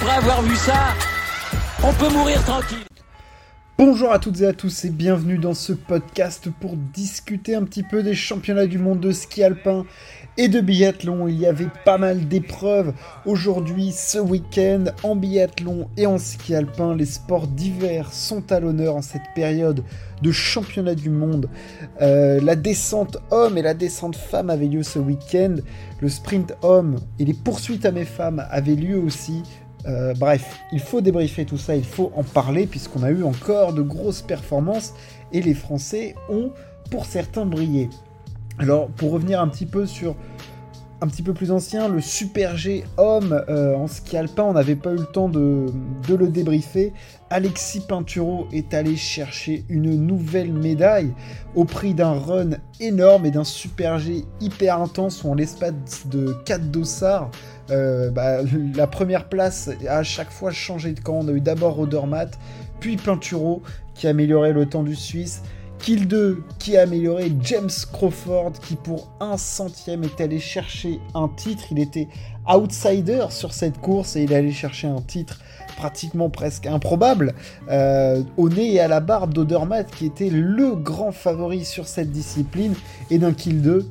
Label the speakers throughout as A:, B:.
A: après avoir vu ça, on peut mourir tranquille.
B: Bonjour à toutes et à tous et bienvenue dans ce podcast pour discuter un petit peu des championnats du monde de ski alpin et de biathlon. Il y avait pas mal d'épreuves aujourd'hui, ce week-end, en biathlon et en ski alpin. Les sports d'hiver sont à l'honneur en cette période de championnat du monde. Euh, la descente homme et la descente femme avaient lieu ce week-end. Le sprint homme et les poursuites à mes femmes avaient lieu aussi. Euh, bref, il faut débriefer tout ça, il faut en parler puisqu'on a eu encore de grosses performances et les Français ont pour certains brillé. Alors pour revenir un petit peu sur un petit peu plus ancien, le Super G homme euh, en ski alpin, on n'avait pas eu le temps de, le débriefer. Alexis Pinturo est allé chercher une nouvelle médaille au prix d'un run énorme et d'un Super G hyper intense où en l'espace de 4 dossards, euh, bah, la première place a à chaque fois changé de camp. On a eu d'abord Odermatt, puis Pinturo qui a amélioré le temps du Suisse. Kill 2 qui a amélioré James Crawford qui pour un centième est allé chercher un titre. Il était outsider sur cette course et il est allé chercher un titre pratiquement presque improbable euh, au nez et à la barbe d'Odermatt qui était le grand favori sur cette discipline et d'un Kill 2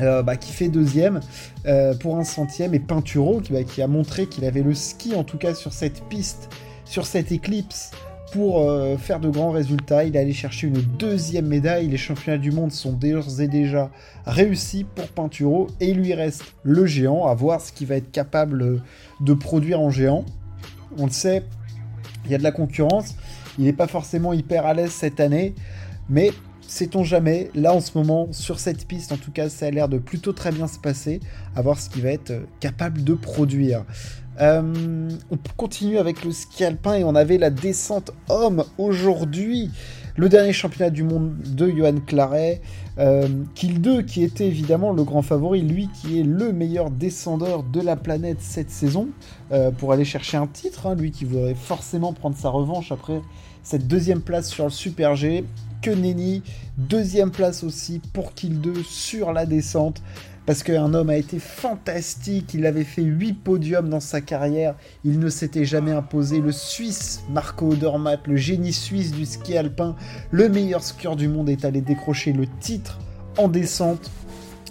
B: euh, bah, qui fait deuxième euh, pour un centième, et Pinturo qui, bah, qui a montré qu'il avait le ski en tout cas sur cette piste, sur cette éclipse, pour euh, faire de grands résultats. Il est allé chercher une deuxième médaille. Les championnats du monde sont d'ores et déjà réussis pour Pinturo, et il lui reste le géant, à voir ce qu'il va être capable de produire en géant. On le sait, il y a de la concurrence. Il n'est pas forcément hyper à l'aise cette année, mais sait-on jamais. Là, en ce moment, sur cette piste, en tout cas, ça a l'air de plutôt très bien se passer. À voir ce qu'il va être euh, capable de produire. Euh, on continue avec le ski alpin et on avait la descente homme aujourd'hui. Le dernier championnat du monde de Johan Claret. Euh, Kill 2 qui était évidemment le grand favori, lui qui est le meilleur descendeur de la planète cette saison, pour aller chercher un titre, hein, lui qui voudrait forcément prendre sa revanche après cette deuxième place sur le Super G que Nenny. Deuxième place aussi pour Kill 2 sur la descente. Parce qu'un homme a été fantastique, il avait fait 8 podiums dans sa carrière, il ne s'était jamais imposé. Le Suisse Marco Odermatt, le génie suisse du ski alpin, le meilleur skieur du monde, est allé décrocher le titre en descente.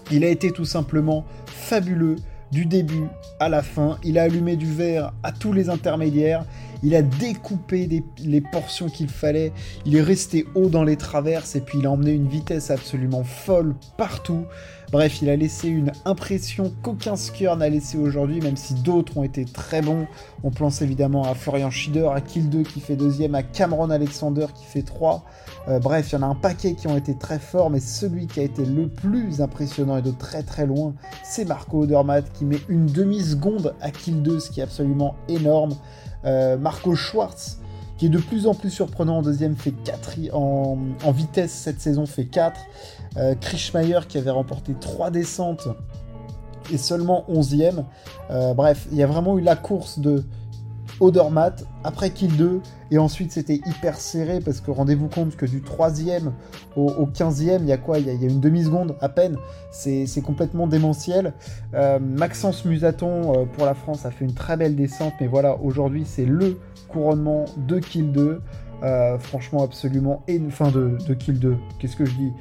B: Il a été tout simplement fabuleux du début à la fin. Il a allumé du verre à tous les intermédiaires. Il a découpé les portions qu'il fallait. Il est resté haut dans les traverses et puis il a emmené une vitesse absolument folle partout. Bref, il a laissé une impression qu'aucun skieur n'a laissé aujourd'hui, même si d'autres ont été très bons. On pense évidemment à Florian Schieder, à Kill 2 qui fait deuxième, à Cameron Alexander qui fait 3. Euh, bref, il y en a un paquet qui ont été très forts, mais celui qui a été le plus impressionnant et de très très loin, c'est Marco Odermatt qui met une demi-seconde à Kill 2, ce qui est absolument énorme. Euh, Marco Schwartz, qui est de plus en plus surprenant en deuxième, fait 4 en, vitesse cette saison, fait 4. Euh, qui avait remporté 3 descentes et seulement 11e. Euh, bref, il y a vraiment eu la course de Odermatt, après Kill 2, et ensuite c'était hyper serré parce que rendez-vous compte que du 3e au, 15e, il y a quoi il y, a, une demi-seconde à peine, c'est complètement démentiel. Euh, Maxence Musaton euh, pour la France a fait une très belle descente, mais voilà, aujourd'hui c'est le couronnement de Kill 2. Euh, franchement, absolument. Et fin de, de Kill 2, qu'est-ce que je dis?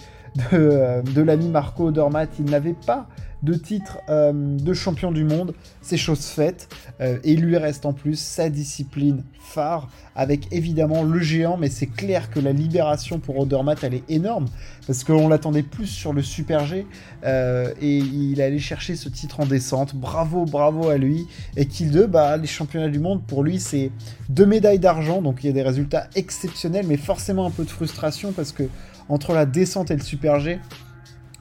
B: De, de l'ami Marco Odermatt, il n'avait pas de titre euh, de champion du monde, c'est chose faite. Euh, et il lui reste en plus sa discipline phare, avec évidemment le géant, mais c'est clair que la libération pour Odermatt, elle est énorme, parce qu'on l'attendait plus sur le Super G, euh, et il allait chercher ce titre en descente. Bravo, bravo à lui. Et Kill 2, bah, les championnats du monde, pour lui, c'est deux médailles d'argent, donc il y a des résultats exceptionnels, mais forcément un peu de frustration, parce que entre la descente et le Super G,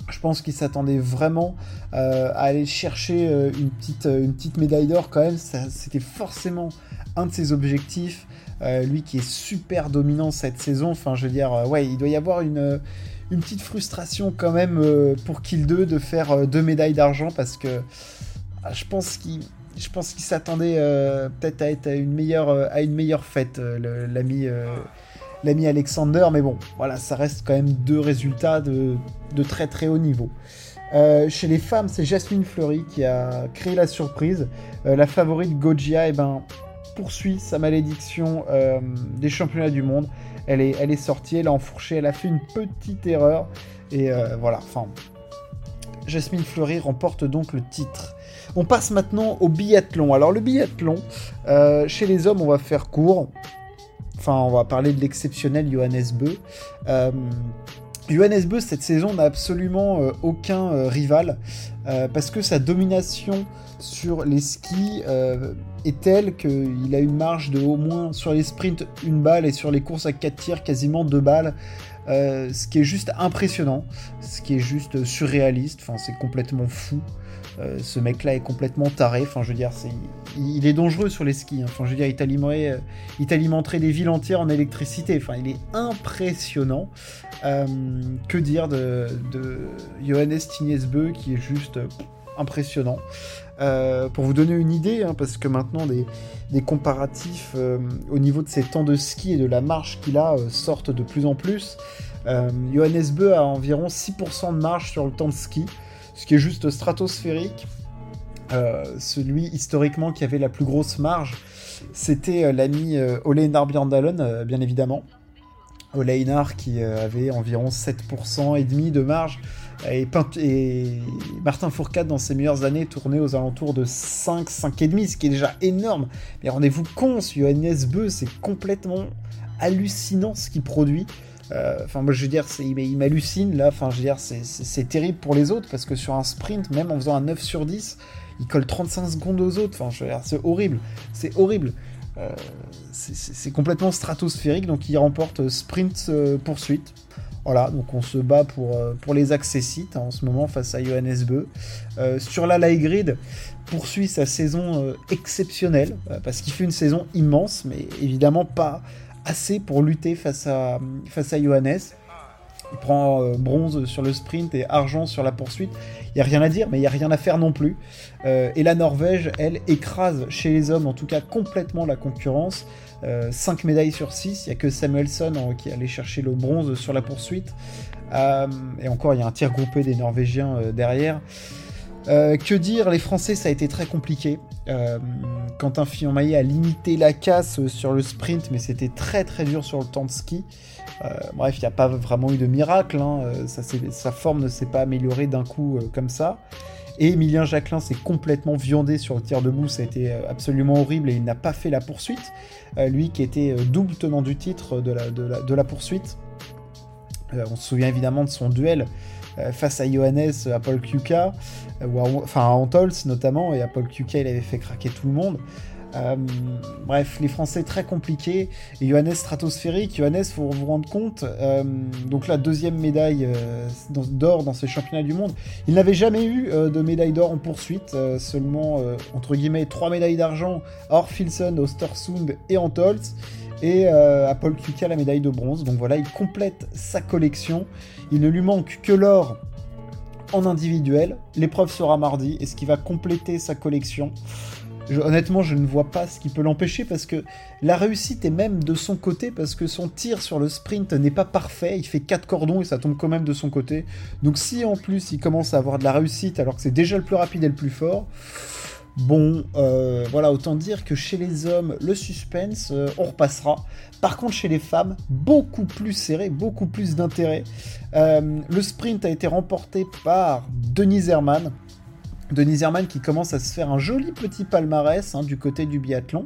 B: je pense qu'il s'attendait vraiment euh, à aller chercher euh, une, petite, euh, une petite médaille d'or quand même. C'était forcément un de ses objectifs. lui qui est super dominant cette saison. Enfin, je veux dire, ouais, il doit y avoir une, une petite frustration quand même pour Kill 2 de faire deux médailles d'argent parce que ah, je pense qu'il je pense qu'il s'attendait peut-être à être à une meilleure, à une meilleure fête, l'ami l'ami Alexander, mais bon, voilà, ça reste quand même deux résultats de, très très haut niveau. chez les femmes, c'est Jasmine Fleury qui a créé la surprise. la favorite Gojia, eh ben, poursuit sa malédiction des championnats du monde. Elle est, elle est sortie, elle a enfourché, elle a fait une petite erreur. Et voilà, enfin, Jasmine Fleury remporte donc le titre. On passe maintenant au biathlon. Alors le biathlon, euh, chez les hommes, on va faire court. Enfin, on va parler de l'exceptionnel Johannes Beu. Euh, Johannes Beu, cette saison, n'a absolument euh, aucun euh, rival parce que sa domination sur les skis est telle qu'il a une marge de au moins sur les sprints une balle et sur les courses à 4 tirs quasiment deux balles. Ce qui est juste impressionnant, ce qui est juste surréaliste, enfin c'est complètement fou. Euh, ce mec-là est complètement taré, enfin je il, est dangereux sur les skis, hein. enfin je veux dire, il t'alimenterait, euh, il des villes entières en électricité, enfin il est impressionnant. que dire de, Johannes Tinesbeu qui est juste impressionnant. Euh, pour vous donner une idée, hein, parce que maintenant des, comparatifs euh, au niveau de ses temps de ski et de la marche qu'il a euh, sortent de plus en plus. Johannes Beu a environ 6% de marge sur le temps de ski, ce qui est juste stratosphérique. celui historiquement qui avait la plus grosse marge, c'était l'ami Ole Einar Björndalen, bien évidemment. Ole Einar qui avait environ 7% et demi de marge et, Martin Fourcade, dans ses meilleures années, tournait aux alentours de 5, 5,5, ce qui est déjà énorme. Mais rendez-vous compte, ce Johannes Beu, c'est complètement hallucinant ce qu'il produit. Euh, enfin, moi, je veux dire, il, m'hallucine là. Enfin, je veux dire, c'est terrible pour les autres parce que sur un sprint, même en faisant un 9 sur 10, il colle 35 secondes aux autres. Enfin, je veux dire, c'est horrible. C'est horrible. Euh, c'est complètement stratosphérique. Donc, il remporte sprint euh, poursuite. Voilà, donc on se bat pour, pour les accessites hein, en ce moment face à Johannes Beu. Sur la Light Grid, poursuit sa saison exceptionnelle, parce qu'il fait une saison immense, mais évidemment pas assez pour lutter face à, face à Johannes. Il prend bronze sur le sprint et argent sur la poursuite. Il n'y a rien à dire, mais il n'y a rien à faire non plus. et la Norvège, elle, écrase chez les hommes, en tout cas complètement la concurrence. 5 euh, médailles sur 6. Il n'y a que Samuelson hein, qui allait chercher le bronze sur la poursuite. Euh, et encore, il y a un tir groupé des Norvégiens euh, derrière. que dire, les Français, ça a été très compliqué. Quentin Fillon-Maillet a limité la casse sur le sprint, mais c'était très très dur sur le temps de ski. bref, il n'y a pas vraiment eu de miracle. Hein. sa forme ne s'est pas améliorée d'un coup comme ça. Et Emilien Jacquelin s'est complètement viandé sur le tir debout, ça a été euh, absolument horrible et il n'a pas fait la poursuite. Euh, lui qui était euh, double tenant du titre de la, poursuite. on se souvient évidemment de son duel face à Johannes à Paul Kuka, enfin à Antols notamment, et à Paul Kuka il avait fait craquer tout le monde. Euh, bref, les Français très compliqués. Et Johannes stratosphérique. Johannes, faut vous rendre compte, euh, donc la deuxième médaille euh, d'or dans ces championnats du monde. Il n'avait jamais eu de médaille d'or en poursuite, seulement entre guillemets trois médailles d'argent à Orfilson, Ostersund et Antolz. Et à Paul Kuka la médaille de bronze. Donc voilà, il complète sa collection. Il ne lui manque que l'or en individuel. L'épreuve sera mardi et ce qui va compléter sa collection honnêtement, je ne vois pas ce qui peut l'empêcher parce que la réussite est même de son côté parce que son tir sur le sprint n'est pas parfait. Il fait 4 cordons et ça tombe quand même de son côté. Donc si en plus il commence à avoir de la réussite alors que c'est déjà le plus rapide et le plus fort, bon, euh, voilà, autant dire que chez les hommes, le suspense, euh, on repassera. Par contre, chez les femmes, beaucoup plus serré, beaucoup plus d'intérêt. Euh, le sprint a été remporté par Denise Herman Denise Herman qui commence à se faire un joli petit palmarès hein, du côté du biathlon.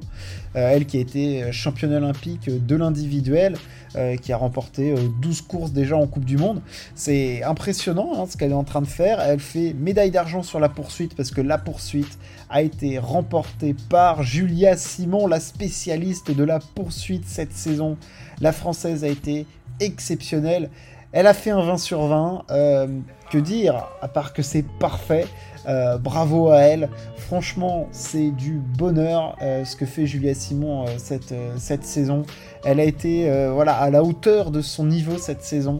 B: Euh, elle qui a été championne olympique de l'individuel, euh, qui a remporté 12 euh, courses déjà en Coupe du Monde. C'est impressionnant hein, ce qu'elle est en train de faire. Elle fait médaille d'argent sur la poursuite parce que la poursuite a été remportée par Julia Simon, la spécialiste de la poursuite cette saison. La française a été exceptionnelle. Elle a fait un 20 sur 20. que dire, à part que c'est parfait. Euh, bravo à elle. Franchement, c'est du bonheur euh, ce que fait Julia Simon euh, cette, cette saison. Elle a été voilà, à la hauteur de son niveau cette saison.